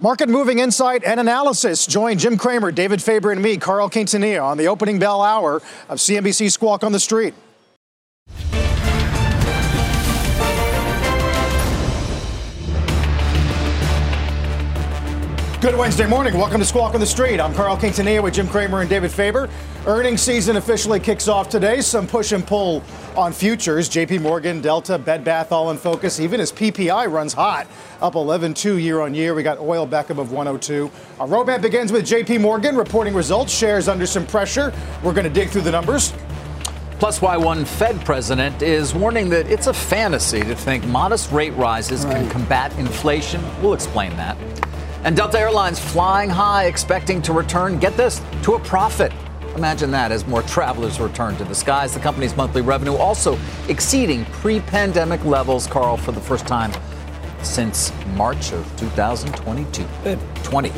Market moving insight and analysis. Join Jim Cramer, David Faber, and me, Carl Quintanilla, on the opening bell hour of CNBC Squawk on the Street. Good Wednesday morning. Welcome to Squawk on the Street. I'm Carl Quintanilla with Jim Cramer and David Faber. Earnings season officially kicks off today. Some push and pull on futures. JP Morgan, Delta, Bed Bath all in focus, even as PPI runs hot, up 11.2 year on year. We got oil back above 102. Our roadmap begins with JP Morgan reporting results, shares under some pressure. We're going to dig through the numbers. Plus, why one Fed president is warning that it's a fantasy to think modest rate rises right. can combat inflation. We'll explain that. And Delta Airlines flying high, expecting to return, get this, to a profit. Imagine that as more travelers return to the skies. The company's monthly revenue also exceeding pre pandemic levels, Carl, for the first time since March of 2022. 20.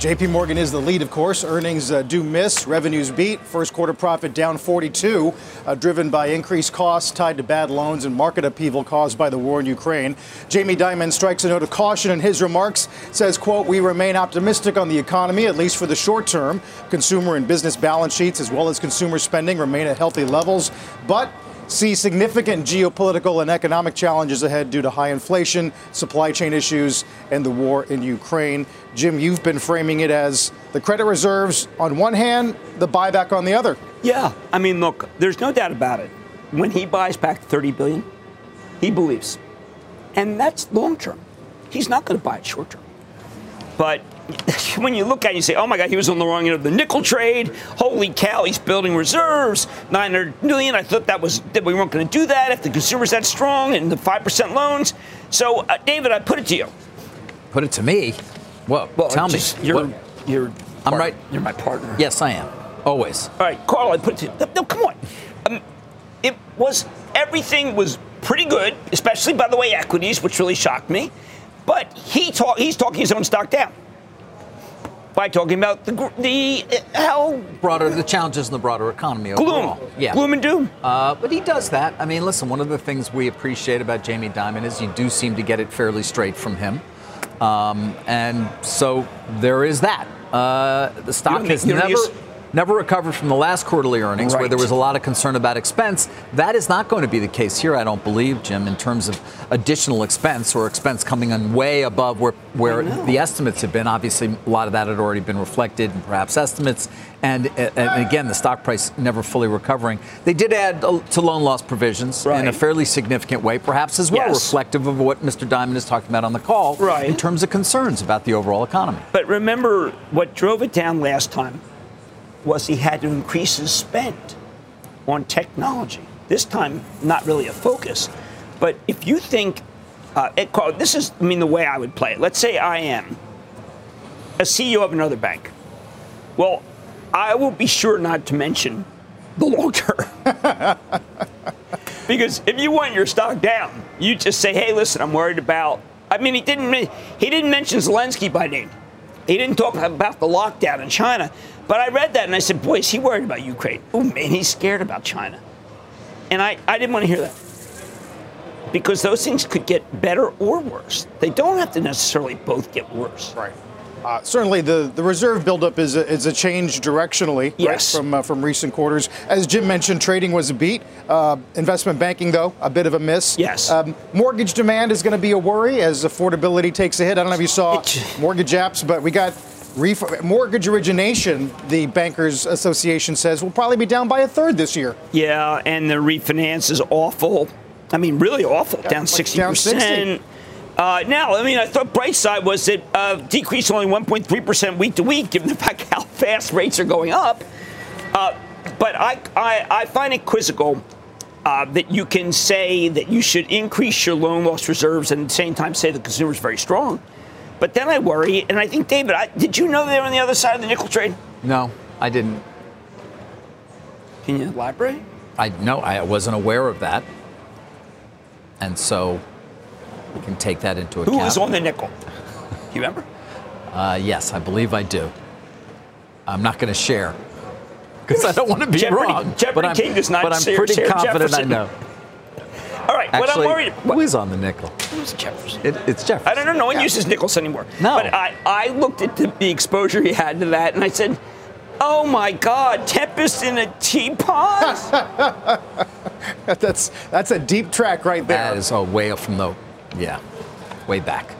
JP Morgan is the lead, of course. Earnings uh, do miss, revenues beat. First quarter profit down 42, uh, driven by increased costs tied to bad loans and market upheaval caused by the war in Ukraine. Jamie Dimon strikes a note of caution in his remarks, says, quote, we remain optimistic on the economy, at least for the short term. Consumer and business balance sheets, as well as consumer spending, remain at healthy levels. But see significant geopolitical and economic challenges ahead due to high inflation, supply chain issues, and the war in Ukraine. Jim, you've been framing it as the credit reserves on one hand, the buyback on the other. Yeah, I mean, look, there's no doubt about it. When he buys back 30 billion, he believes. And that's long term. He's not going to buy it short term. But when you look at it, you say, oh my God, he was on the wrong end of the nickel trade. Holy cow, he's building reserves. 900 million. I thought that was that we weren't going to do that if the consumer's that strong and the 5% loans. So, uh, David, I put it to you. Put it to me? Well, well tell me. You're, what? you're, I'm right. You're my partner. Yes, I am. Always. All right, Carl, I put it to you. No, come on. Um, it was, everything was pretty good, especially, by the way, equities, which really shocked me. But he talk, he's talking his own stock down by talking about the the how broader the challenges in the broader economy overall. Gloom, yeah, gloom and doom. Uh, but he does that. I mean, listen. One of the things we appreciate about Jamie Dimon is you do seem to get it fairly straight from him, um, and so there is that. Uh, the stock has never never recovered from the last quarterly earnings right. where there was a lot of concern about expense. That is not going to be the case here, I don't believe, Jim, in terms of additional expense or expense coming in way above where, where the estimates have been. Obviously, a lot of that had already been reflected in perhaps estimates. And, and again, the stock price never fully recovering. They did add to loan loss provisions right. in a fairly significant way, perhaps as well, yes. reflective of what Mr. Dimon is talking about on the call right. in terms of concerns about the overall economy. But remember what drove it down last time was he had to increase his spend on technology. This time, not really a focus. But if you think, uh, it, this is, I mean, the way I would play it. Let's say I am a CEO of another bank. Well, I will be sure not to mention the long term. because if you want your stock down, you just say, hey, listen, I'm worried about. I mean, he didn't, he didn't mention Zelensky by name. He didn't talk about the lockdown in China. But I read that and I said, boy, is he worried about Ukraine? Oh, man, he's scared about China. And I, I didn't want to hear that. Because those things could get better or worse. They don't have to necessarily both get worse. Right. Uh, certainly, the, the reserve buildup is a, is a change directionally yes. right, from uh, from recent quarters. As Jim mentioned, trading was a beat. Uh, investment banking, though, a bit of a miss. Yes. Um, mortgage demand is going to be a worry as affordability takes a hit. I don't know if you saw mortgage apps, but we got Ref- mortgage origination, the Bankers Association says, will probably be down by a third this year. Yeah, and the refinance is awful. I mean, really awful, down like 60%. Down 60. Uh, now, I mean, I thought bright side was it uh, decrease only 1.3% week to week, given the fact how fast rates are going up. Uh, but I, I, I, find it quizzical uh, that you can say that you should increase your loan loss reserves and at the same time say the consumer is very strong But then I worry, and I think, David, I, did you know they were on the other side of the nickel trade? No, I didn't. Can you elaborate? I no, I wasn't aware of that, and so we can take that into account. Who was on the nickel? You remember? Uh, yes, I believe I do. I'm not going to share because I don't want to be Jeopardy- wrong. Jeopardy but I'm, King does not But I'm pretty confident Jefferson. I know. All right, what I'm Actually, worried who is on the nickel? Who's Jefferson? It, it's Jefferson. I don't know. No one Yeah. uses nickels anymore. No. But I, I looked at the, the exposure he had to that, and I said, "Oh my God, Tempest in a teapot." That's that's a deep track right there. That is oh, way up from the, yeah, way back.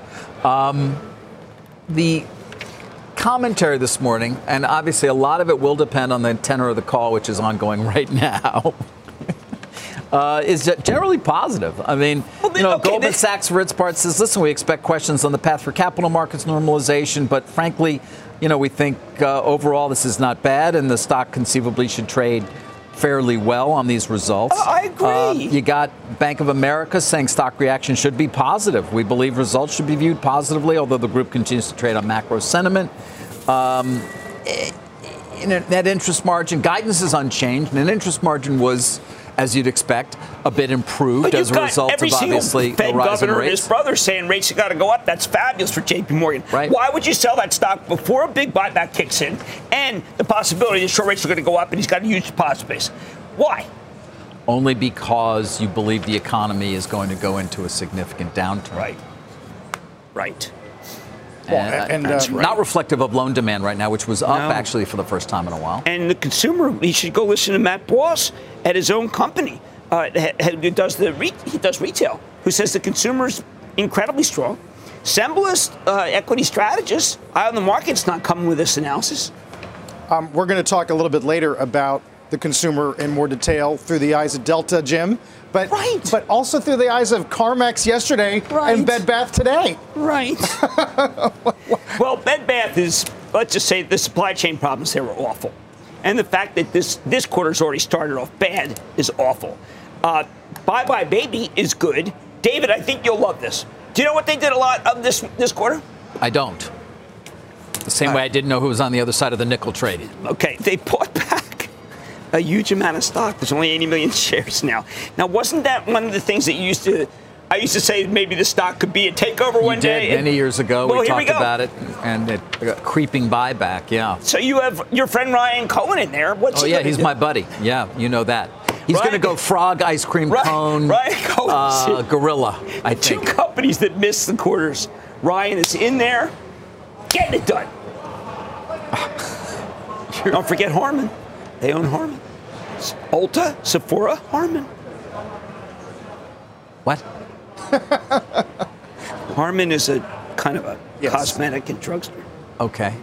Um, the commentary this morning, and obviously a lot of it will depend on the tenor of the call, which is ongoing right now. Uh, is generally positive. I mean, Well, you know, okay, Goldman Sachs, for its part, says, "Listen, we expect questions on the path for capital markets normalization, but frankly, you know, we think uh, overall this is not bad, and the stock conceivably should trade fairly well on these results." Oh, I agree. Uh, you got Bank of America saying stock reaction should be positive. We believe results should be viewed positively, although the group continues to trade on macro sentiment. Um, eh, in a net interest margin, guidance is unchanged. And net interest margin was, as you'd expect, a bit improved But as a result every of obviously Fed the rise in governor and his rates. brother saying rates have got to go up. That's fabulous for J.P. Morgan. Right. Why would you sell that stock before a big buyback kicks in and the possibility that short rates are going to go up and he's got a huge deposit base? Why? Only because you believe the economy is going to go into a significant downturn. Right. Right. And, and, uh, uh, not reflective of loan demand right now, which was up No. actually for the first time in a while. And the consumer, he should go listen to Matt Boss at his own company, uh, ha- ha- who does the re- he does retail, who says the consumer's incredibly strong. Cembalest, uh, equity strategist, eye on the market's not coming with this analysis. Um, we're going to talk a little bit later about the consumer in more detail through the eyes of Delta, Jim, but Right. but also through the eyes of CarMax yesterday Right. and Bed Bath today. Right. well, Bed Bath is, let's just say the supply chain problems there were awful. And the fact that this, this quarter's already started off bad is awful. Uh, Bye Bye Baby is good. David, I think you'll love this. Do you know what they did a lot of this this quarter? I don't. The same way I didn't know who was on the other side of the nickel trade. Okay, they bought back a huge amount of stock. There's only 80 million shares now. Now, wasn't that one of the things that you used to? I used to say maybe the stock could be a takeover one you day. did many years ago. Well, we talked go. about it, and it creeping buyback. Yeah. So you have your friend Ryan Cohen in there. What's Oh yeah, he's do? my buddy. Yeah, you know that. He's going to go frog ice cream Right. cone, Ryan Cohen's uh, gorilla. I Two think. companies that missed the quarters. Ryan is in there, getting it done. Don't forget Harmon. They own Harmon. Ulta, Sephora, Harmon. What? Harmon is a kind of a Yes. cosmetic and drugstore. Okay.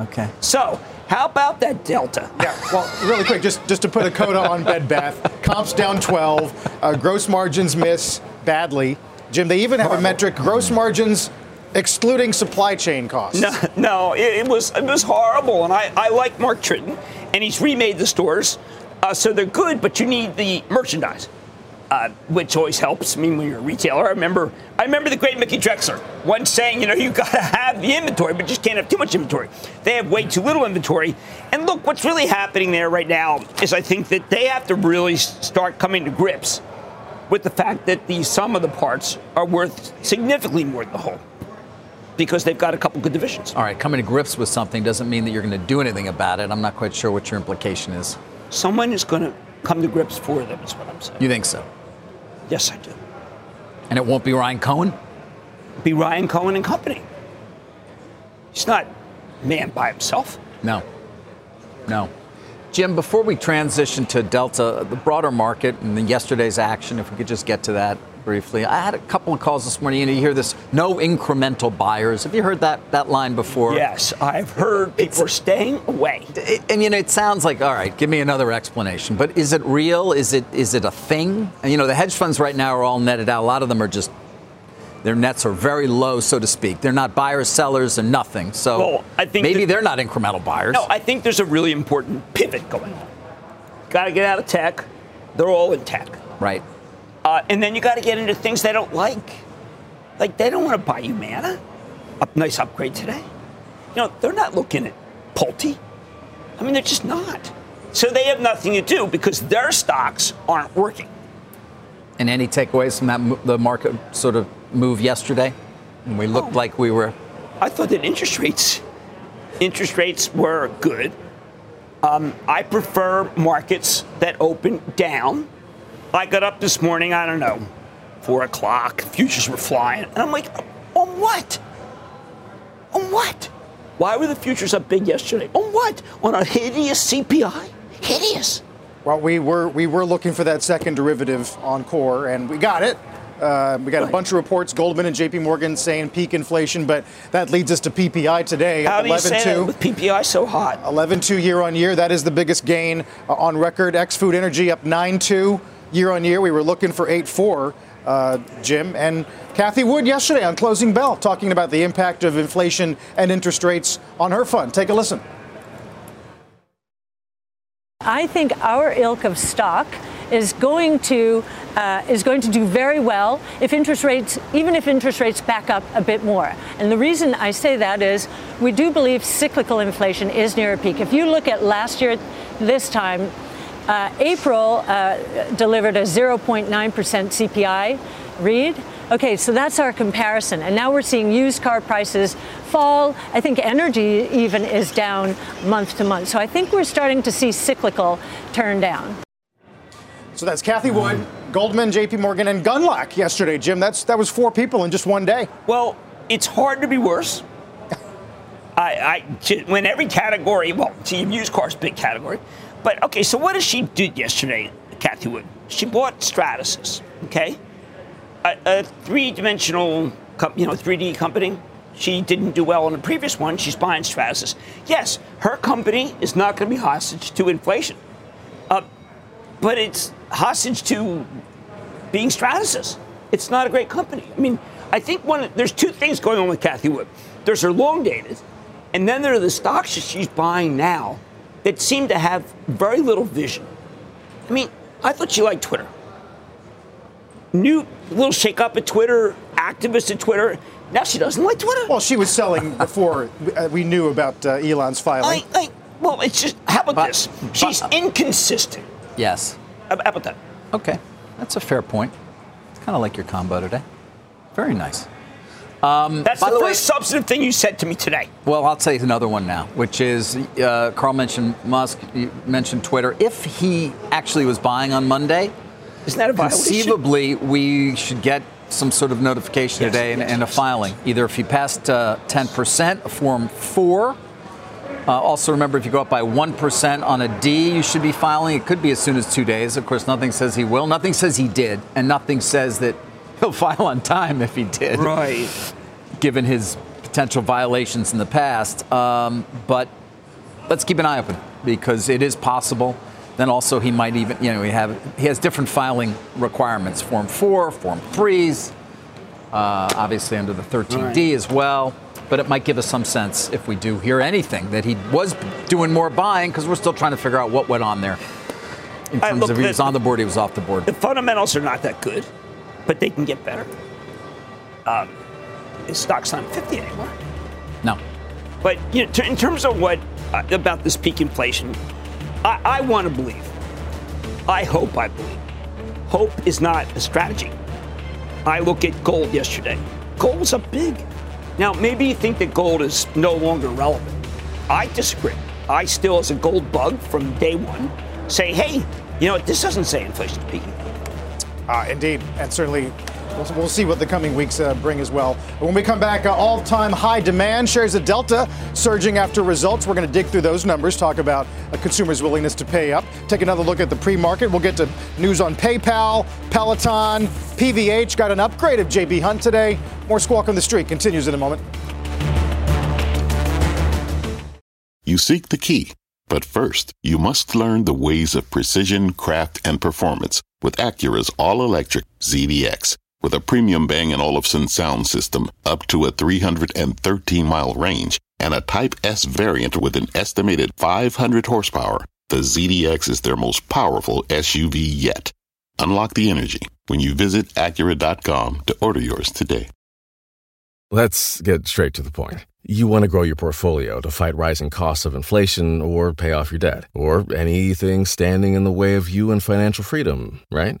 Okay. So, how about that Delta? Yeah, well, really quick, just just to put a coda on Bed Bath, comps down 12, uh, gross margins miss badly. Jim, they even have a metric: gross margins excluding supply chain costs. No, no, it, it was it was horrible, and I, I like Mark Tritton, and he's remade the stores, uh, so they're good, but you need the merchandise, uh, which always helps. I mean, when you're a retailer, I remember I remember the great Mickey Drexler once saying, you know, you got to have the inventory, but you just can't have too much inventory. They have way too little inventory, and look, what's really happening there right now is I think that they have to really start coming to grips with the fact that the sum of the parts are worth significantly more than the whole. Because they've got a couple good divisions. All right. Coming to grips with something doesn't mean that you're going to do anything about it. I'm not quite sure what your implication is. Someone is going to come to grips for them, is what I'm saying. You think so? Yes, I do. And it won't be Ryan Cohen? Be Ryan Cohen and company. He's not man by himself. No. No. Jim, before we transition to Delta, the broader market and then yesterday's action, if we could just get to that briefly. I had a couple of calls this morning, and you hear this no incremental buyers. Have you heard that, that line before? Yes, I've heard people are staying away. It- and you know, it sounds like all right. Give me another explanation. But is it real? Is it is it a thing? And you know, the hedge funds right now are all netted out. A lot of them are just their nets are very low, so to speak. They're not buyers, sellers, and nothing. So Well, I think maybe that- they're not incremental buyers. No, I think there's a really important pivot going on. Got to get out of tech. They're all in tech. right. Uh, and then you got to get into things they don't like. Like they don't want to buy Humana. a nice upgrade today. You know, they're not looking at Pulte. I mean, they're just not. So they have nothing to do because their stocks aren't working. And any takeaways from that the market sort of move yesterday? We looked oh. like we were. I thought that interest rates, interest rates were good. Um, I prefer markets that open down. I got up this morning. I don't know, four o'clock. Futures were flying, and I'm like, on what? On what? Why were the futures up big yesterday? On what? On a hideous CPI? Hideous. Well, we were we were looking for that second derivative on core, and we got it. Uh, we got a bunch of reports, Goldman and J.P. Morgan saying peak inflation, but that leads us to PPI today. How do you say that with PPI so hot? 11.2 year on year. That is the biggest gain uh, on record. X Food Energy up 9.2 year on year. We were looking for 8.4, uh, Jim. And Cathie Wood yesterday on Closing Bell talking about the impact of inflation and interest rates on her fund. Take a listen. I think our ilk of stock is going to uh, is going to do very well if interest rates, even if interest rates back up a bit more. And the reason I say that is we do believe cyclical inflation is near a peak. If you look at last year, this time, uh, April uh, delivered a 0.9% CPI read. Okay, so that's our comparison. And now we're seeing used car prices fall. I think energy even is down month to month. So I think we're starting to see cyclical turn down. So that's Cathie Wood, Goldman, J.P. Morgan, and Gundlach yesterday, Jim. That's that was four people in just one day. Well, it's hard to be worse. I, I when every category, well, see, used cars big category, but okay. So what did she do yesterday, Cathie Wood? She bought Stratasys, okay, a, a three-dimensional, you know, 3D company. She didn't do well on the previous one. She's buying Stratasys. Yes, her company is not going to be hostage to inflation. Uh, but it's hostage to being Stratasys. It's not a great company. I mean, I think one there's two things going on with Cathie Wood. There's her long dated, and then there are the stocks that she's buying now that seemed to have very little vision. I mean, I thought she liked Twitter. New little shake up at Twitter, activist at Twitter. Now she doesn't like Twitter. Well, she was selling before we knew about uh, Elon's filing. I, I, well, it's just how about but, this? She's but, inconsistent. Yes. How about that? Okay, that's a fair point. It's kind of like your combo today. Very nice. Um, That's the, the, first way, substantive thing you said to me today. Well, I'll tell you another one now, which is uh, Carl mentioned Musk, you mentioned Twitter. If he actually was buying on Monday, isn't that a violation? Conceivably, we should get some sort of notification yes, today yes, and, and, a filing. Either if he passed uh, 10%, a Form 4, uh, also, remember if you go up by 1% on a D, you should be filing. It could be as soon as two days. Of course, nothing says he will. Nothing says he did. And nothing says that he'll file on time if he did. Right. Given his potential violations in the past. Um, but let's keep an eye open because it is possible. Then also he might even, you know, he have he has different filing requirements: Form 4, Form 3s, uh, obviously under the 13D right. as well but it might give us some sense if we do hear anything that he was doing more buying because we're still trying to figure out what went on there. In terms look, of he was on the board, he was off the board. The fundamentals are not that good, but they can get better. Um, his stock's not 50 anymore. No. But you know, in terms of what uh, about this peak inflation, I, I want to believe. I hope I believe. Hope is not a strategy. I look at gold yesterday. Gold was up big. Now, maybe you think that gold is no longer relevant. I disagree. I still, as a gold bug from day one, say, hey, you know what? This doesn't say inflation is peaking. Uh, indeed, and certainly We'll, see what the coming weeks uh, bring as well. When we come back, uh, all time high demand shares of Delta surging after results. We're going to dig through those numbers, talk about a consumer's willingness to pay up, take another look at the pre market. We'll get to news on PayPal, Peloton, PVH. Got an upgrade of JB Hunt today. More Squawk on the Street continues in a moment. You seek the key, but first, you must learn the ways of precision, craft, and performance with Acura's all electric ZDX. With a premium Bang & Olufsen sound system up to a 313 mile range and a Type S variant with an estimated 500 horsepower, the ZDX is their most powerful SUV yet. Unlock the energy when you visit Acura.com to order yours today. Let's get straight to the point. You want to grow your portfolio to fight rising costs of inflation or pay off your debt, or anything standing in the way of you and financial freedom, right?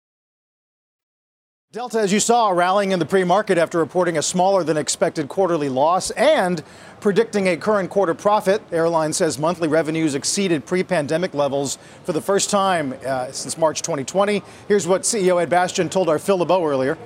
Delta, as you saw, rallying in the pre market after reporting a smaller than expected quarterly loss and predicting a current quarter profit. Airline says monthly revenues exceeded pre pandemic levels for the first time uh, since March 2020. Here's what CEO Ed Bastian told our Phil LeBeau earlier.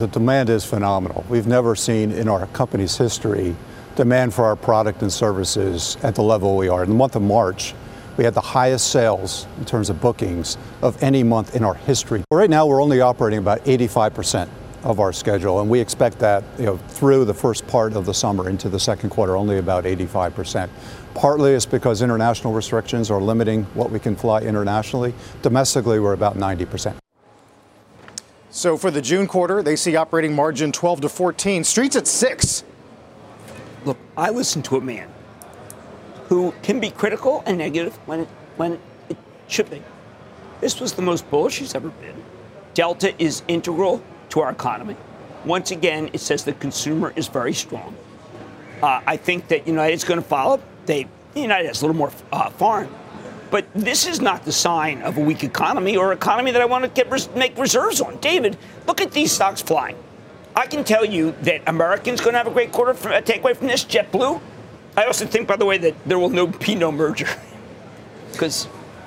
The demand is phenomenal. We've never seen in our company's history demand for our product and services at the level we are. In the month of March, we had the highest sales in terms of bookings of any month in our history. Right now, we're only operating about 85% of our schedule, and we expect that you know, through the first part of the summer into the second quarter, only about 85%. Partly it's because international restrictions are limiting what we can fly internationally. Domestically, we're about 90%. So for the June quarter, they see operating margin 12 to 14. Streets at 6. Look, I listen to a man who can be critical and negative when it, when it should be. This was the most bullish he's ever been. Delta is integral to our economy. Once again, it says the consumer is very strong. Uh, I think that United's going to follow. They United has a little more uh, foreign, but this is not the sign of a weak economy or economy that I want to get res- make reserves on. David, look at these stocks flying. I can tell you that Americans going to have a great quarter. For, uh, take away from this, JetBlue I also think, by the way, that there will no be no merger because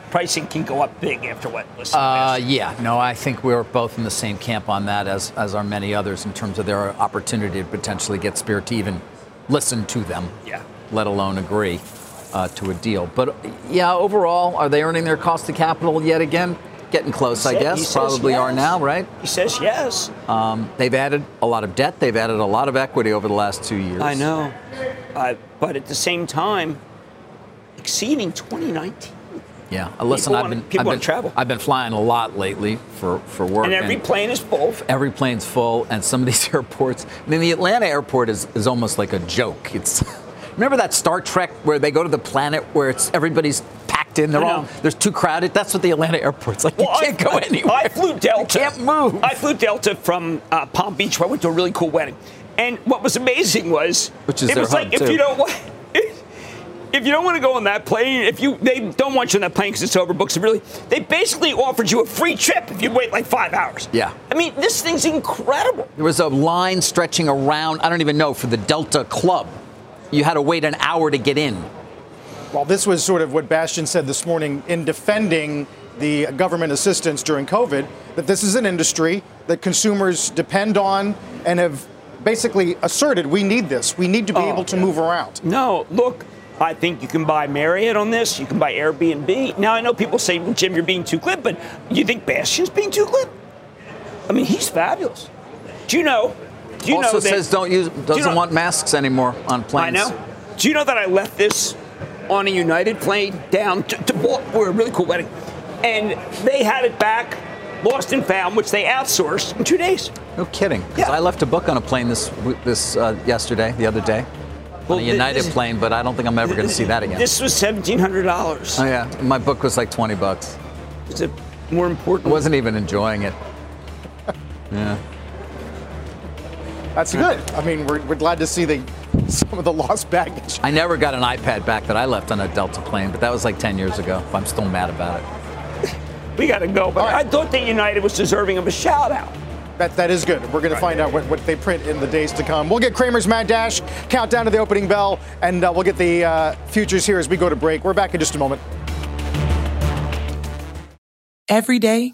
pricing can go up big after what? Uh, yeah, no, I think we're both in the same camp on that as as are many others in terms of their opportunity to potentially get Spirit to even listen to them. Yeah. Let alone agree uh, to a deal. But yeah, overall, are they earning their cost of capital yet again? Getting close, I guess. Probably yes. are now, right? He says yes. Um, they've added a lot of debt. They've added a lot of equity over the last two years. I know. Uh, but at the same time, exceeding 2019. Yeah, uh, listen, people I've been, people I've been, travel, I've been flying a lot lately for, for work, and every and plane is full. Every plane's full, and some of these airports. I mean, the Atlanta airport is, is almost like a joke. It's remember that Star Trek where they go to the planet where it's everybody's packed in. They're all there's too crowded. That's what the Atlanta airport's like. Well, you can't I, go anywhere. I flew Delta. You can't move. I flew Delta from uh, Palm Beach, where I went to a really cool wedding. And what was amazing was, Which is it their was like hub, if you don't want. If you don't want to go on that plane, if you they don't want you on that plane because it's overbooked severely, they basically offered you a free trip if you wait like five hours. Yeah. I mean, this thing's incredible. There was a line stretching around. I don't even know for the Delta Club. You had to wait an hour to get in. Well, this was sort of what Bastian said this morning in defending the government assistance during COVID, that this is an industry that consumers depend on and have basically asserted we need this. We need to be Oh, able to yeah. move around. No, look, I think you can buy Marriott on this. You can buy Airbnb. Now, I know people say, well, Jim, you're being too glib, but you think Bastian's being too glib? I mean, he's fabulous. Do you know? Do you also know that, says don't use doesn't know- want masks anymore on planes. I know. Do you know that I left this on a United plane down to, to Baltimore, a really cool wedding, and they had it back, lost and found, which they outsourced in two days. No kidding. 'Cause Yeah. I left a book on a plane this this uh, yesterday, the other day, Well, on a United this- plane, but I don't think I'm ever going to see that again. This was seventeen hundred dollars. oh yeah, my book was like 20 bucks. Is it more important? I wasn't even enjoying it. Yeah. That's good. I mean, we're, we're glad to see the, some of the lost baggage. I never got an iPad back that I left on a Delta plane, but that was like 10 years ago. I'm still mad about it. We got to go. But All right. I thought that United was deserving of a shout out. That, that is good. We're going to find out what, what they print in the days to come. We'll get Cramer's Mad Dash, countdown to the opening bell, and uh, we'll get the uh, futures here as we go to break. We're back in just a moment. Every day,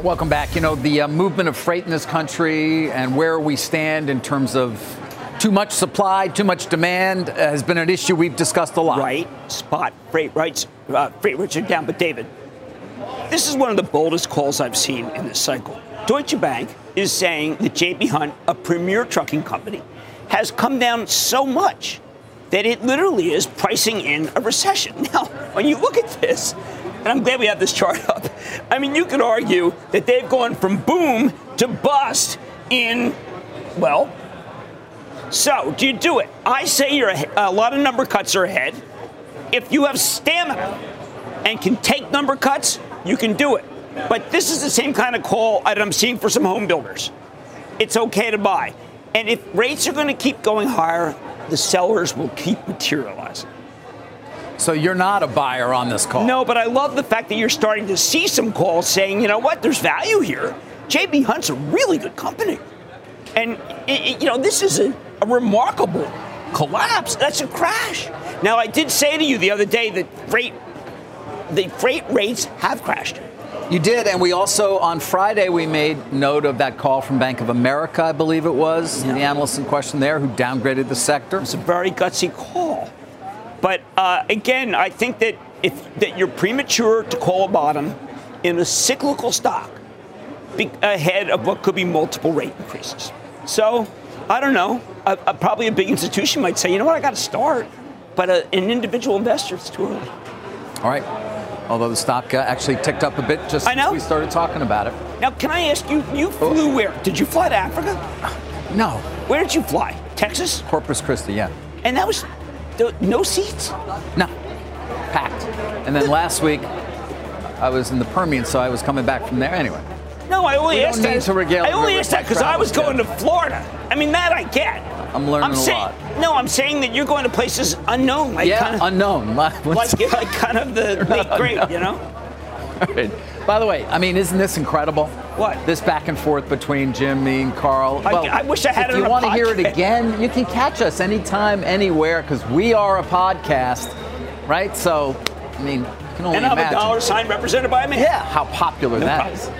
Welcome back. You know, the uh, movement of freight in this country and where we stand in terms of too much supply, too much demand uh, has been an issue we've discussed a lot. Right. Spot freight rates, uh, freight rates are down. But David, this is one of the boldest calls I've seen in this cycle. Deutsche Bank is saying that J.B. Hunt, a premier trucking company, has come down so much that it literally is pricing in a recession. Now, when you look at this, and I'm glad we have this chart up. I mean, you could argue that they've gone from boom to bust in, well, so do you do it? I say you're a, a lot of number cuts are ahead. If you have stamina and can take number cuts, you can do it. But this is the same kind of call that I'm seeing for some home builders. It's okay to buy. And if rates are going to keep going higher, the sellers will keep materializing. So you're not a buyer on this call? No, but I love the fact that you're starting to see some calls saying, you know what, there's value here. JB Hunt's a really good company. And, it, you know, this is a, a remarkable collapse. That's a crash. Now, I did say to you the other day that freight, the freight rates have crashed. You did, and we also on Friday we made note of that call from Bank of America, I believe it was, yeah. the analyst in question there, who downgraded the sector. It's a very gutsy call. But uh, again, I think that if that you're premature to call a bottom in a cyclical stock be, ahead of what could be multiple rate increases. So I don't know. A, a, probably a big institution might say, you know what, I got to start. But a, an individual investor, it's too early. All right. Although the stock uh, actually ticked up a bit just I know. we started talking about it. Now, can I ask you? You flew oh. where? Did you fly to Africa? No. Where did you fly? Texas? Corpus Christi, yeah. And that was no seats? No. Packed. And then last week, I was in the Permian, so I was coming back from there anyway. No, I only we asked that. I only asked that because I was going to Florida. I mean, that I get. I'm learning I'm saying, a lot. No, I'm saying that you're going to places unknown. Like yeah, kind of, unknown. like, like kind of the great, you know? Right. By the way, I mean, isn't this incredible? What? This back and forth between Jim, me, and Carl. I, well, I wish I had if it you want to hear it again, you can catch us anytime, anywhere, because we are a podcast, right? So, I mean, you can only and imagine. have a dollar sign represented by me. Yeah, how popular that is.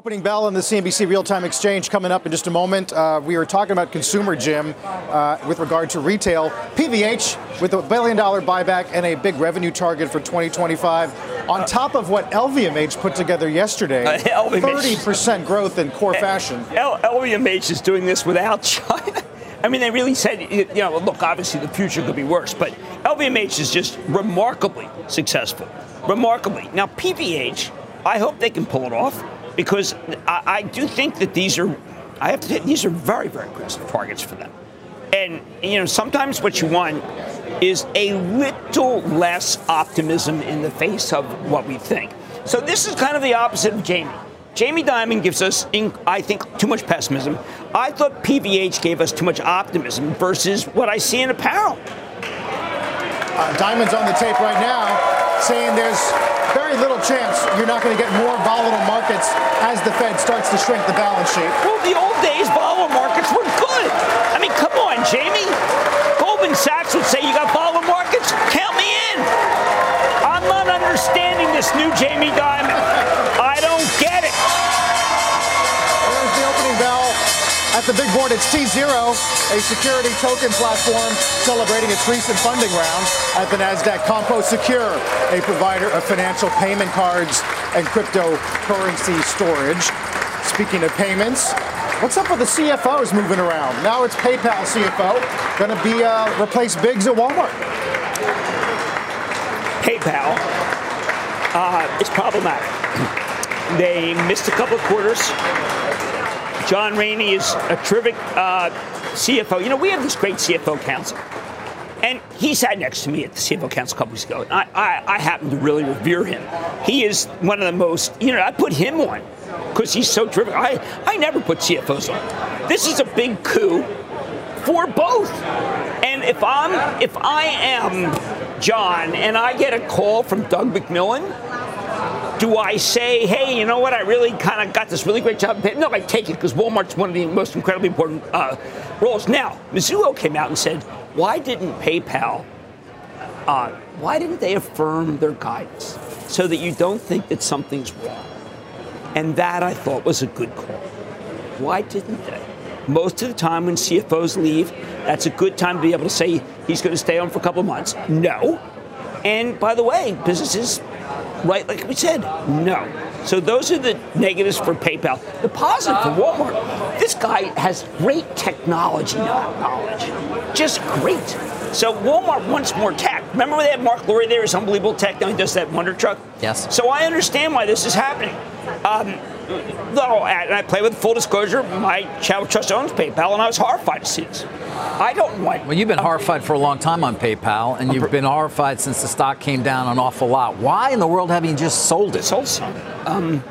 Opening bell on the CNBC Real Time Exchange coming up in just a moment. Uh, we are talking about consumer, Jim, uh, with regard to retail. PVH with a billion dollar buyback and a big revenue target for 2025, on top of what LVMH put together yesterday uh, 30% growth in core fashion. L- LVMH is doing this without China. I mean, they really said, you know, look, obviously the future could be worse, but LVMH is just remarkably successful. Remarkably. Now, PVH, I hope they can pull it off because I, I do think that these are, I have to say, these are very, very aggressive targets for them. And, you know, sometimes what you want is a little less optimism in the face of what we think. So this is kind of the opposite of Jamie. Jamie Dimon gives us, I think, too much pessimism. I thought PVH gave us too much optimism versus what I see in apparel. Uh, Dimon's on the tape right now saying there's very little chance you're not going to get more volatile markets as the Fed starts to shrink the balance sheet. Well, the old days, volatile markets were good. I mean, come on, Jamie. Goldman Sachs would say you got volatile markets. Count me in. I'm not understanding this new Jamie Dimon. I don't get it. There's the opening bell At the big board, it's tZERO, a security token platform celebrating its recent funding round. At the NASDAQ, CompoSecure, a provider of financial payment cards and cryptocurrency storage. Speaking of payments, what's up with the CFOs moving around? Now it's PayPal CFO, going to be uh, replace Biggs at Walmart. PayPal uh, is problematic. They missed a couple quarters. John Rainey is a terrific uh, CFO. You know, we have this great CFO council. And he sat next to me at the CFO Council a couple weeks ago. I, I, I happen to really revere him. He is one of the most, you know, I put him on because he's so terrific. I, I never put CFOs on. This is a big coup for both. And if I'm if I am John and I get a call from Doug McMillon, do I say, hey, you know what? I really kind of got this really great job. No, I take it because Walmart's one of the most incredibly important uh, roles. Now, Mizuho came out and said, why didn't PayPal? Uh, why didn't they affirm their guidance so that you don't think that something's wrong? And that I thought was a good call. Why didn't they? Most of the time when CFOs leave, that's a good time to be able to say he's going to stay on for a couple of months. No. And by the way, businesses, right, like we said, no. So those are the negatives for PayPal. The positive for Walmart, this guy has great technology knowledge, just great. So Walmart wants more tech. Remember when they had Marc Lore there? His unbelievable tech. Now he does that Wonder Truck. Yes. So I understand why this is happening. Um, no, and I play with full disclosure. My Channel Trust owns PayPal, and I was horrified to see this. I don't want. Well, you've been horrified for a long time on PayPal, and you've been horrified since the stock came down an awful lot. Why in the world have you just sold it? Sold some. Um,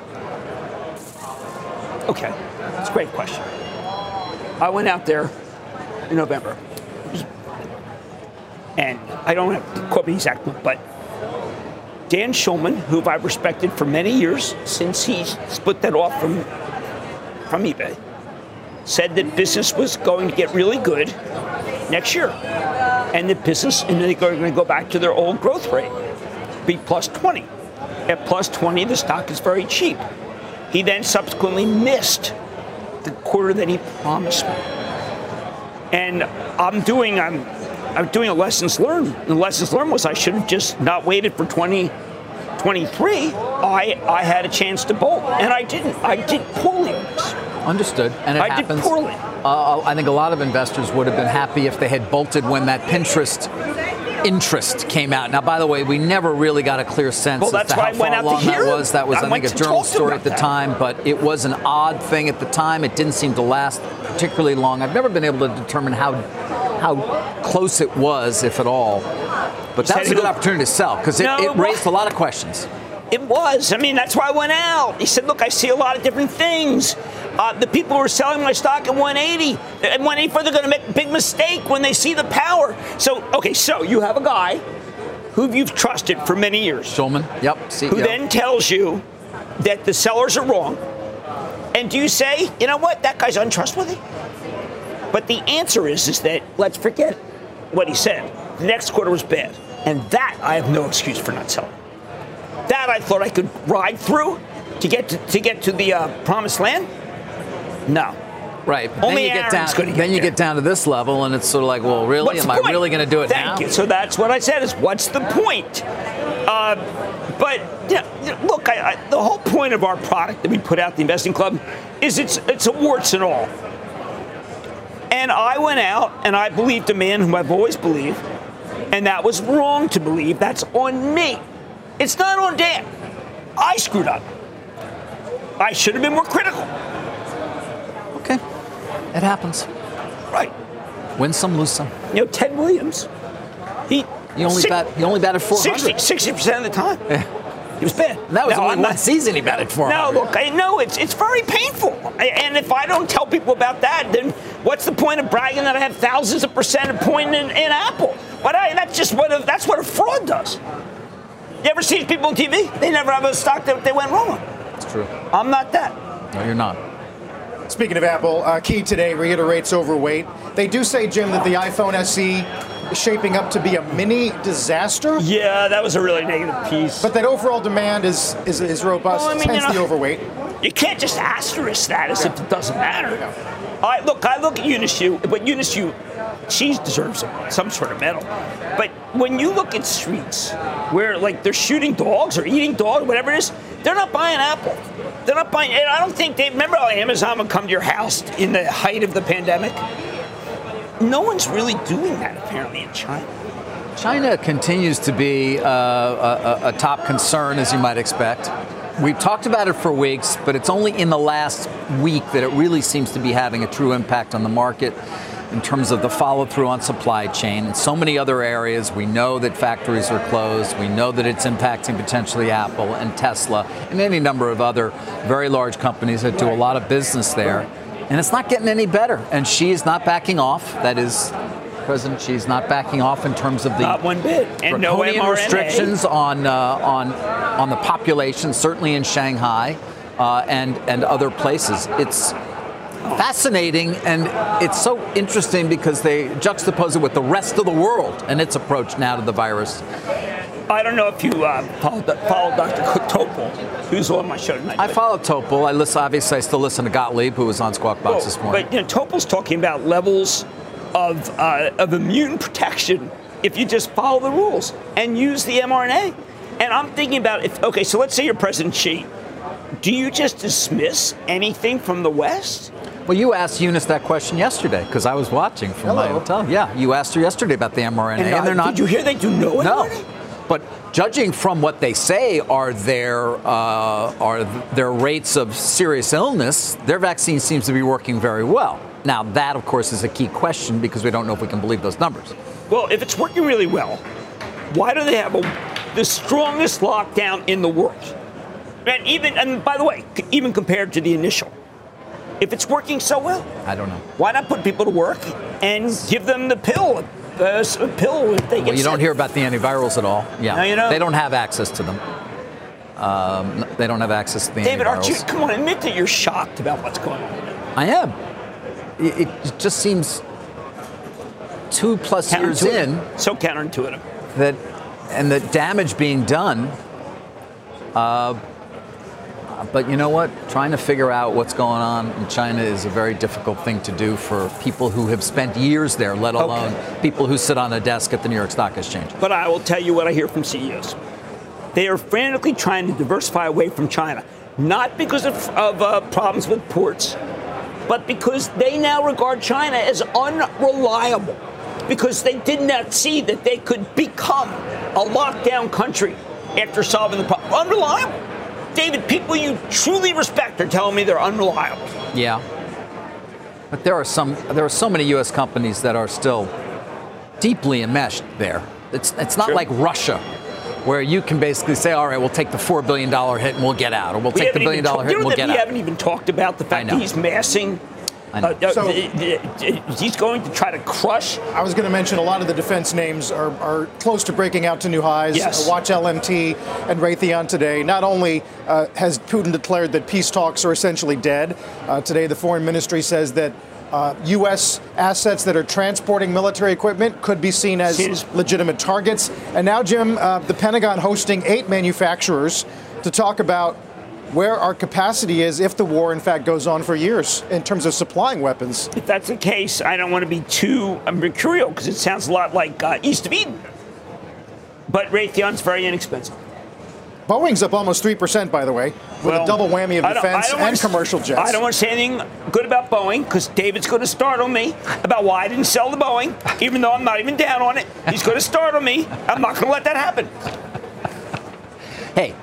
okay, it's a great question. I went out there in November, and I don't have to quote me exactly, but Dan Schulman, who I've respected for many years since he split that off from from eBay, said that business was going to get really good next year, and the business and they're going to go back to their old growth rate, be plus 20. At plus 20, the stock is very cheap. He then subsequently missed the quarter that he promised me, and I'm doing I'm I'm doing a lessons learned. And The lessons learned was I should have just not waited for 2023. I I had a chance to bolt, and I didn't. I did poorly. Understood, and it I happens. did poorly. Uh, I think a lot of investors would have been happy if they had bolted when that Pinterest interest came out. Now, by the way, we never really got a clear sense Well, as to how I far along that it. was. That was, I I, think, a journal story at the that. time, but it was an odd thing at the time. It didn't seem to last particularly long. I've never been able to determine how how close it was, if at all. But that was a good opportunity to sell because it, No, it raised a lot of questions. It was. I mean, that's why I went out. He said, "Look, I see a lot of different things. Uh, the people who are selling my stock at 180, at 184, they're going to make a big mistake when they see the power." So, okay, so you have a guy who you've trusted for many years, Schulman, yep, who then tells you that the sellers are wrong, and do you say, "You know what? That guy's untrustworthy"? But the answer is, is that let's forget what he said. The next quarter was bad, and that I have no excuse for not selling. That I thought I could ride through to get to, to get to the uh, promised land. No, Right. but Only then you get Aaron's down. gonna get then you there. get down to this level, and it's sort of like, well, really, What's am I point? really going to do it Thank now? you. So that's what I said is, what's the point? Uh, but you know, look, I, I, the whole point of our product that we put out, the Investing Club, is it's it's a warts and all. And I went out and I believed a man whom I've always believed, and that was wrong to believe. That's on me. It's not on Dan. I screwed up. I should have been more critical. Okay. It happens. Right. Win some, lose some. You know, Ted Williams, he He only si- bat. He only batted 400. 60 percent of the time. Yeah. He was bad. That was Now, only I'm one not- season he batted 400. No, look, I know it's it's very painful, and if I don't tell people about that, then what's the point of bragging that I have thousands of percent of point in, in Apple? But I, that's just what a, that's what a fraud does. You ever see people on TV? They never have a stock that they went wrong on. It's true. I'm not that. No, you're not. Speaking of Apple, uh, Key today reiterates overweight. They do say, Jim, that the iPhone SE is shaping up to be a mini disaster, Yeah, that was a really negative piece. but that overall demand is is, is robust, Well, I mean, you hence the overweight. You can't just asterisk that as if it doesn't matter. I look, I look at Eunice Yoon, but Eunice Yoon, she deserves some sort of medal. But when you look at streets where like they're shooting dogs or eating dogs, whatever it is, they're not buying Apple. They're not buying. And I don't think they remember how Amazon would come to your house in the height of the pandemic. No one's really doing that apparently in China. China continues to be uh, a, a, top concern, as you might expect. We've talked about it for weeks, but it's only in the last week that it really seems to be having a true impact on the market in terms of the follow through on supply chain. and so many other areas, we know that factories are closed. We know that it's impacting potentially Apple and Tesla and any number of other very large companies that do a lot of business there. And it's not getting any better. And Xi is not backing off. That is President Xi's not backing off in terms of the not one bit and no restrictions on uh, on on the population, certainly in Shanghai uh, and and other places. It's fascinating and it's so interesting because they juxtapose it with the rest of the world and its approach now to the virus. I don't know if you uh, follow, follow Dr. Topol, who's on my show tonight. I follow Topol. I listen, obviously, I still listen to Gottlieb, who was on Squawk Box this morning. But you know, Topol's talking about levels of, uh, of immune protection if you just follow the rules and use the mRNA. And I'm thinking about if, okay, so let's say you're President Xi. Do you just dismiss anything from the West? Well, you asked Eunice that question yesterday because I was watching from Hello. my hotel. Yeah, you asked her yesterday about the mRNA, and, and they're not. Did you hear they do no No. But judging from what they say are their uh, are their rates of serious illness, their vaccine seems to be working very well. Now, that, of course, is a key question because we don't know if we can believe those numbers. Well, if it's working really well, why do they have a, the strongest lockdown in the world? And even, and by the way, even compared to the initial, if it's working so well, I don't know. Why not put people to work and give them the pill? The pill if they well, you don't hear about the antivirals at all. Yeah, no, you know? they don't have access to them. Um, they don't have access to the David, antivirals. aren't you? Come on, admit that you're shocked about what's going on. I am it, it just seems two plus years in. So counterintuitive. That, and the damage being done. Uh, but you know what? Trying to figure out what's going on in China is a very difficult thing to do for people who have spent years there, let alone okay. people who sit on a desk at the New York Stock Exchange. But I will tell you what I hear from CEOs. They are frantically trying to diversify away from China, not because of, of uh, problems with ports, but because they now regard China as unreliable, because they did not see that they could become a lockdown country after solving the problem. Unreliable. David, people you truly respect are telling me they're unreliable. Yeah. But there are some there are so many US companies that are still deeply enmeshed there. It's it's not sure. like Russia where you can basically say, all right, we'll take the $4 billion hit and we'll get out, or we'll we take the billion dollar hit and we'll get we out. We haven't even talked about the fact that he's massing uh, uh, so, he's going to try to crush. I was going to mention a lot of the defense names are, are close to breaking out to new highs. Yes. Uh, watch LMT and Raytheon today. Not only uh, has Putin declared that peace talks are essentially dead, uh, today the foreign ministry says that uh, U.S. assets that are transporting military equipment could be seen as legitimate targets. And now, Jim, uh, the Pentagon hosting eight manufacturers to talk about where our capacity is if the war, in fact, goes on for years in terms of supplying weapons. If that's the case, I don't want to be too mercurial because it sounds a lot like uh, East of Eden. But Raytheon's very inexpensive. Boeing's up almost 3%, by the way, with well, a double whammy of defense and to, commercial jets. I don't want to say anything good about Boeing because David's going to start on me about why I didn't sell the Boeing, even though I'm not even down on it. He's going to start on me. I'm not going to let that happen. Hey,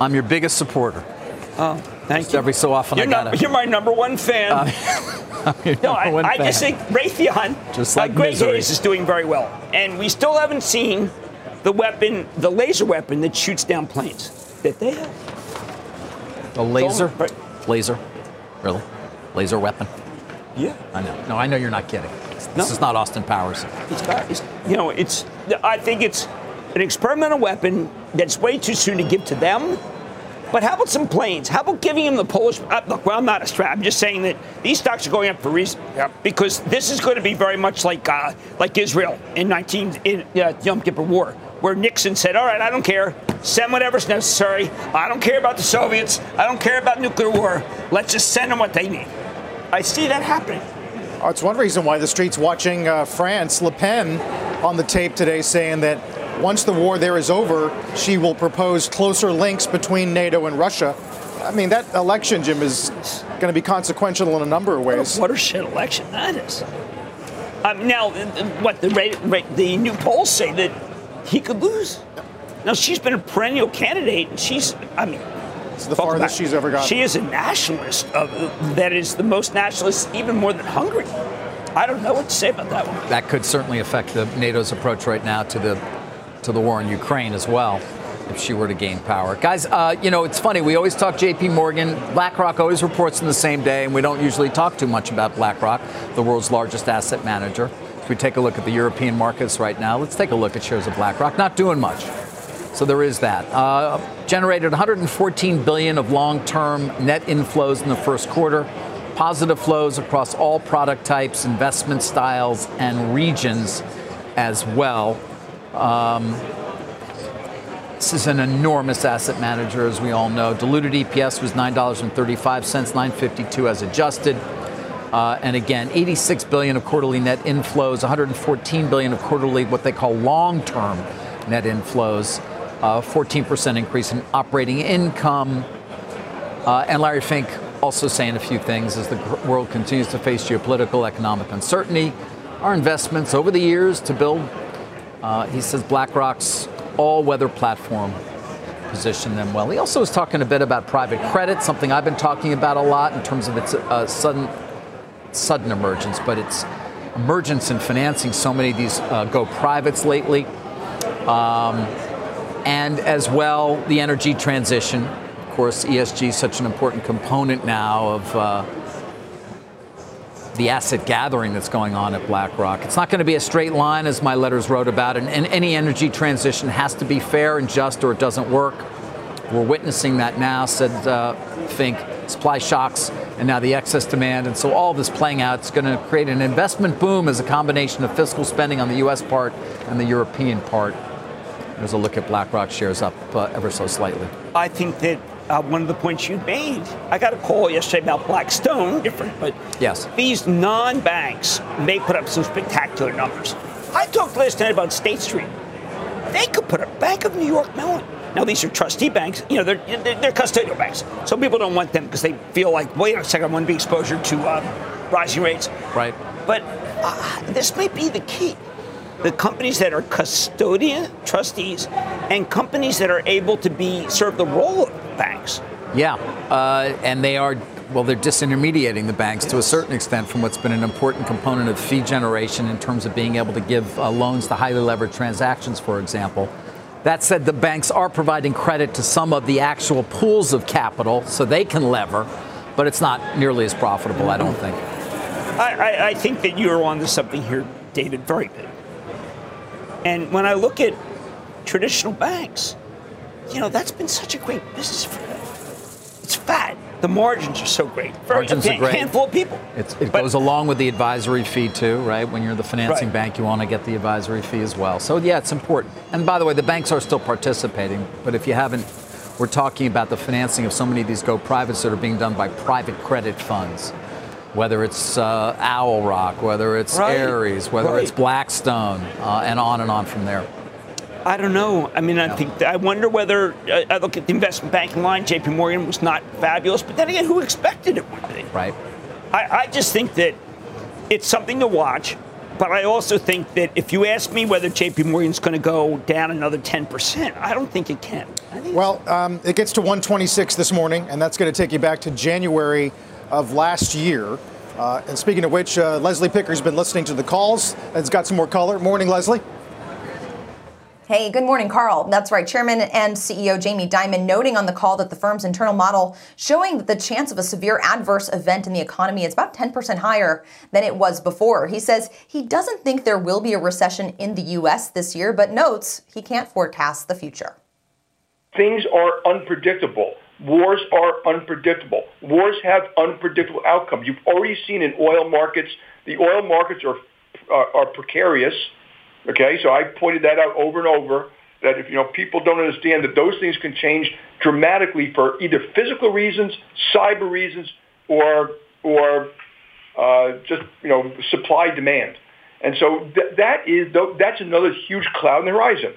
I'm your biggest supporter. Oh, thank just you. Every so often you're I got You're my number one fan. Uh, no, I, I just think Raytheon, just like uh, Greg. Hayes is doing very well. And we still haven't seen the weapon, the laser weapon that shoots down planes that they have. A laser? Laser? Really? Laser weapon? Yeah. I know. No, I know you're not kidding. This no. is not Austin Powers. It's got, it's, you know, it's, I think it's an experimental weapon that's way too soon to give to them. But how about some planes? How about giving them the Polish? Uh, look, well, I'm not a strat. I'm just saying that these stocks are going up for a reason. Yep. Because this is going to be very much like uh, like Israel in 19 in uh, Yom Kippur War where Nixon said, all right, I don't care. Send whatever's necessary. I don't care about the Soviets. I don't care about nuclear war. Let's just send them what they need. I see that happening. Oh, it's one reason why the street's watching uh, France. Le Pen on the tape today saying that once the war there is over, she will propose closer links between NATO and Russia. I mean, that election, Jim, is going to be consequential in a number of ways. What a watershed election that is. Um, now, what the the new polls say that he could lose. Now she's been a perennial candidate, and she's, I mean, it's the farthest she's ever got. She is a nationalist of, that is the most nationalist, even more than Hungary. I don't know what to say about that one. That could certainly affect the NATO's approach right now to the to the war in Ukraine as well if she were to gain power. Guys, uh, you know, it's funny. We always talk JP Morgan. BlackRock always reports in the same day, and we don't usually talk too much about BlackRock, the world's largest asset manager. If we take a look at the European markets right now, let's take a look at shares of BlackRock. Not doing much. So there is that. Uh, generated 114 billion of long-term net inflows in the first quarter. Positive flows across all product types, investment styles, and regions as well. Um, this is an enormous asset manager, as we all know. Diluted EPS was $9.35, 952 as adjusted. Uh, and again, 86 billion of quarterly net inflows, 114 billion of quarterly what they call long-term net inflows, uh, 14% increase in operating income. Uh, and Larry Fink also saying a few things as the world continues to face geopolitical, economic uncertainty. Our investments over the years to build, uh, he says, BlackRock's all-weather platform position them well. He also was talking a bit about private credit, something I've been talking about a lot in terms of its uh, sudden sudden emergence, but its emergence in financing so many of these uh, go privates lately. Um, and as well, the energy transition. Of course, ESG is such an important component now of uh, the asset gathering that's going on at BlackRock. It's not going to be a straight line, as my letters wrote about, and, and any energy transition has to be fair and just, or it doesn't work. We're witnessing that now, said uh, Fink. Supply shocks and now the excess demand. And so all this playing out is going to create an investment boom as a combination of fiscal spending on the U.S. part and the European part. There's a look at BlackRock shares up uh, ever so slightly. I think that uh, one of the points you made. I got a call yesterday about Blackstone, different, but yes, these non-banks may put up some spectacular numbers. I talked last night about State Street. They could put a Bank of New York Mellon. Now these are trustee banks. You know, they're, they're, they're custodial banks. Some people don't want them because they feel like, wait a second, I want to be exposure to uh, rising rates. Right. But uh, this might be the key the companies that are custodian trustees and companies that are able to be serve the role of banks. Yeah, uh, and they are well, they're disintermediating the banks to a certain extent from what's been an important component of fee generation in terms of being able to give uh, loans to highly levered transactions, for example. That said, the banks are providing credit to some of the actual pools of capital so they can lever, but it's not nearly as profitable, I don't think. I, I, think that you're onto something here, David, very big. And when I look at traditional banks, you know, that's been such a great business for them. It's fat. The margins are so great. For margins a are great. handful of people. It's, it but, goes along with the advisory fee too, right? When you're the financing right. bank, you want to get the advisory fee as well. So yeah, it's important. And by the way, the banks are still participating. But if you haven't, we're talking about the financing of so many of these go privates that are being done by private credit funds whether it's uh, Owl Rock, whether it's right. Ares, whether right. it's Blackstone, uh, and on and on from there. I don't know. I mean, I yeah. think I wonder whether uh, I look at the investment banking line. J.P. Morgan was not fabulous, but then again, who expected it would be? Right. I, I just think that it's something to watch. But I also think that if you ask me whether JP Morgan's going to go down another 10%, I don't think it can. Well, um, it gets to 126 this morning, and that's going to take you back to January of last year. Uh, and speaking of which, uh, Leslie Picker's been listening to the calls. It's got some more color. Morning, Leslie. Hey, good morning, Carl. That's right. Chairman and CEO Jamie Dimon noting on the call that the firm's internal model showing that the chance of a severe adverse event in the economy is about 10% higher than it was before. He says he doesn't think there will be a recession in the U.S. this year, but notes he can't forecast the future. Things are unpredictable. Wars are unpredictable. Wars have unpredictable outcomes. You've already seen in oil markets, the oil markets are, are, are precarious. Okay, so I pointed that out over and over that if you know people don't understand that those things can change dramatically for either physical reasons, cyber reasons, or or uh, just you know supply demand. And so th- that is that's another huge cloud in the horizon.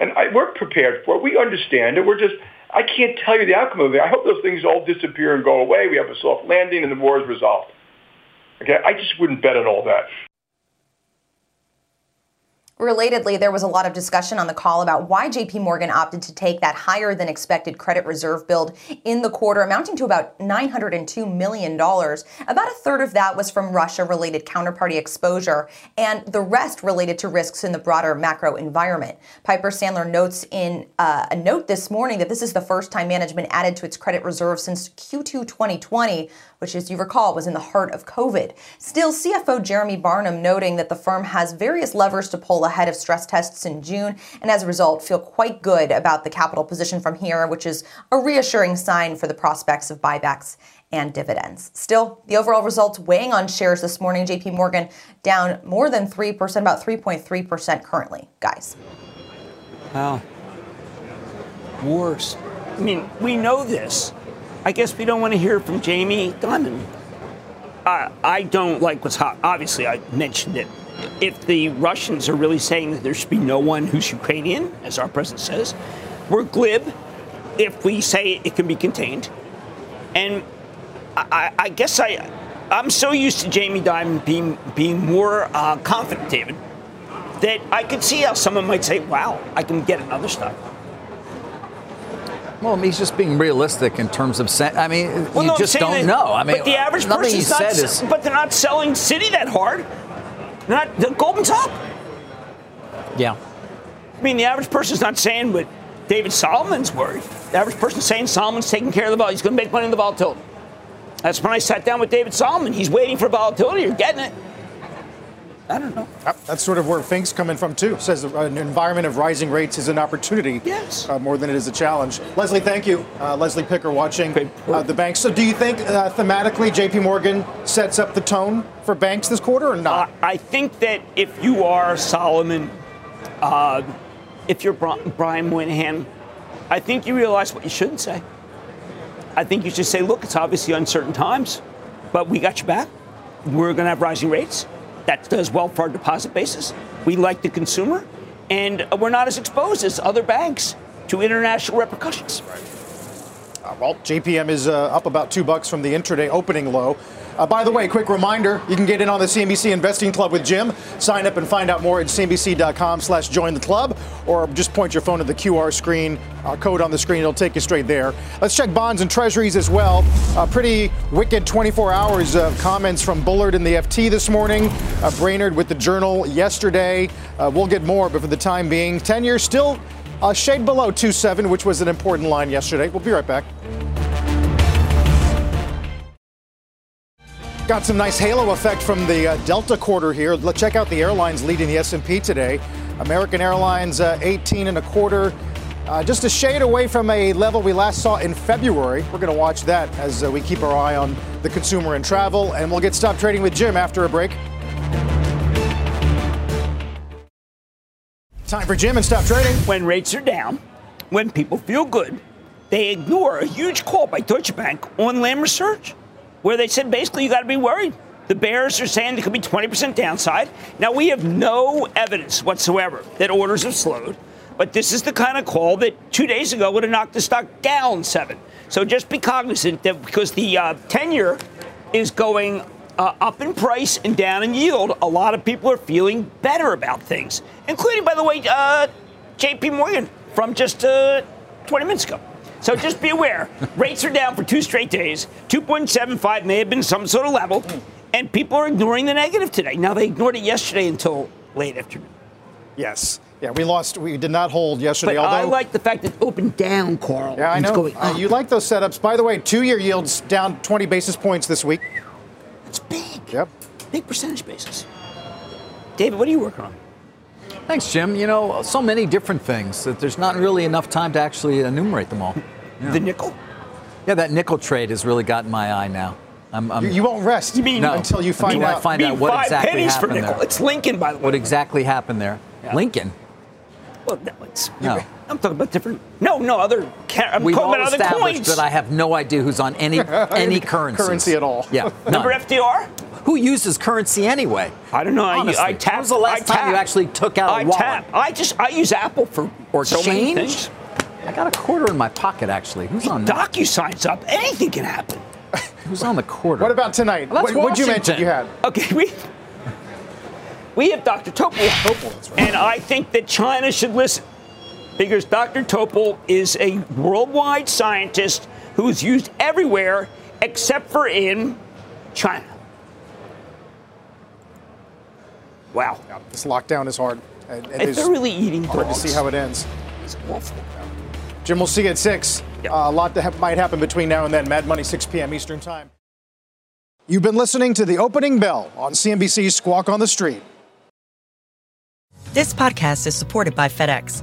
And I, we're prepared for it. We understand it. We're just I can't tell you the outcome of it. I hope those things all disappear and go away. We have a soft landing and the war is resolved. Okay, I just wouldn't bet on all that. Relatedly, there was a lot of discussion on the call about why JP Morgan opted to take that higher than expected credit reserve build in the quarter, amounting to about $902 million. About a third of that was from Russia related counterparty exposure, and the rest related to risks in the broader macro environment. Piper Sandler notes in uh, a note this morning that this is the first time management added to its credit reserve since Q2 2020, which, as you recall, was in the heart of COVID. Still, CFO Jeremy Barnum noting that the firm has various levers to pull ahead of stress tests in June, and as a result, feel quite good about the capital position from here, which is a reassuring sign for the prospects of buybacks and dividends. Still, the overall results weighing on shares this morning, JP Morgan down more than 3%, about 3.3% currently. Guys. Wow. Worse. I mean, we know this. I guess we don't want to hear from Jamie Dimon. Uh, I don't like what's hot. Obviously, I mentioned it. If the Russians are really saying that there should be no one who's Ukrainian, as our president says, we're glib if we say it can be contained. And I, I guess I, I'm so used to Jamie Dimon being being more uh, confident, David, that I could see how someone might say, "Wow, I can get another stock." Well, he's just being realistic in terms of. Se- I mean, well, you no, just don't that, know. I mean, but the average nothing he person's not. is, but they're not selling Citi that hard. They're not the Goldman's up. Yeah. I mean, the average person's not saying what David Solomon's worried. The average person's saying Solomon's taking care of the ball. He's going to make money in the volatility. That's when I sat down with David Solomon. He's waiting for volatility. You're getting it. I don't know. That's sort of where Fink's coming from too. Says an environment of rising rates is an opportunity, yes, uh, more than it is a challenge. Leslie, thank you. Uh, Leslie Picker watching uh, the banks. So, do you think uh, thematically J.P. Morgan sets up the tone for banks this quarter, or not? I think that if you are Solomon, uh, if you're Brian Moynihan, I think you realize what you shouldn't say. I think you should say, look, it's obviously uncertain times, but we got your back. We're going to have rising rates that does well for our deposit basis. We like the consumer, and we're not as exposed as other banks to international repercussions. Uh, well, JPM is uh, up about two bucks from the intraday opening low. Uh, by the way, quick reminder, you can get in on the CNBC Investing Club with Jim. Sign up and find out more at cnbc.com slash join the club, or just point your phone at the QR screen, uh, code on the screen, it'll take you straight there. Let's check bonds and treasuries as well. Uh, pretty wicked 24 hours of comments from Bullard in the FT this morning, uh, Brainard with the Journal yesterday. Uh, we'll get more, but for the time being, 10 years still a shade below 2.7, which was an important line yesterday. We'll be right back. Got some nice halo effect from the uh, Delta quarter here. Let's check out the airlines leading the S&P today. American Airlines uh, 18 and a quarter, uh, just a shade away from a level we last saw in February. We're going to watch that as uh, we keep our eye on the consumer and travel, and we'll get stop trading with Jim after a break. Time for Jim and stop trading. When rates are down, when people feel good, they ignore a huge call by Deutsche Bank on Lam Research where they said basically you got to be worried. The bears are saying there could be 20% downside. Now, we have no evidence whatsoever that orders have slowed, but this is the kind of call that two days ago would have knocked the stock down seven. So just be cognizant that because the uh, 10 year is going uh, up in price and down in yield, a lot of people are feeling better about things, including, by the way, uh, JP Morgan from just uh, 20 minutes ago. So just be aware. Rates are down for two straight days. 2.75 may have been some sort of level, and people are ignoring the negative today. Now they ignored it yesterday until late afternoon. Yes. Yeah, we lost. We did not hold yesterday. But although, I like the fact that it opened down, Carl. Yeah, I know. Uh, you like those setups. By the way, two-year yields down 20 basis points this week. That's big. Yep. Big percentage basis. David, what are you working on? Thanks, Jim. You know, so many different things that there's not really enough time to actually enumerate them all. Yeah. The nickel? Yeah, that nickel trade has really gotten my eye now. I'm, I'm, you, you, won't rest you mean, no. until you find I mean, out. I find out what exactly happened there. It's Lincoln, by the way. What exactly happened there? Yeah. Lincoln. Well, no, it's, No. I'm talking about different. No, no other. Ca- I'm We've talking all about other established coins. that I have no idea who's on any any currency. Currency at all. Yeah. Remember. FDR? Who uses currency anyway? I don't know. I, Honestly, I tap. When was the last I time you actually took out a I wallet? tap. I just I use Apple for Or so many change? things. I got a quarter in my pocket actually. Who's on that? DocuSign's up. Anything can happen. Who's on the quarter? What about tonight? Well, what would you mention you had? Okay, we we have Dr. Topol, and I think that China should listen because Dr. Topol is a worldwide scientist who's used everywhere except for in China. Wow, Yeah, this lockdown is hard. And, and if it's they're really eating hard to see how it ends. it's awful. Jim, we'll see you at 6. Yep. Uh, a lot that ha- might happen between now and then. Mad Money, 6 p.m. Eastern Time. You've been listening to the opening bell on CNBC's Squawk on the Street. This podcast is supported by FedEx.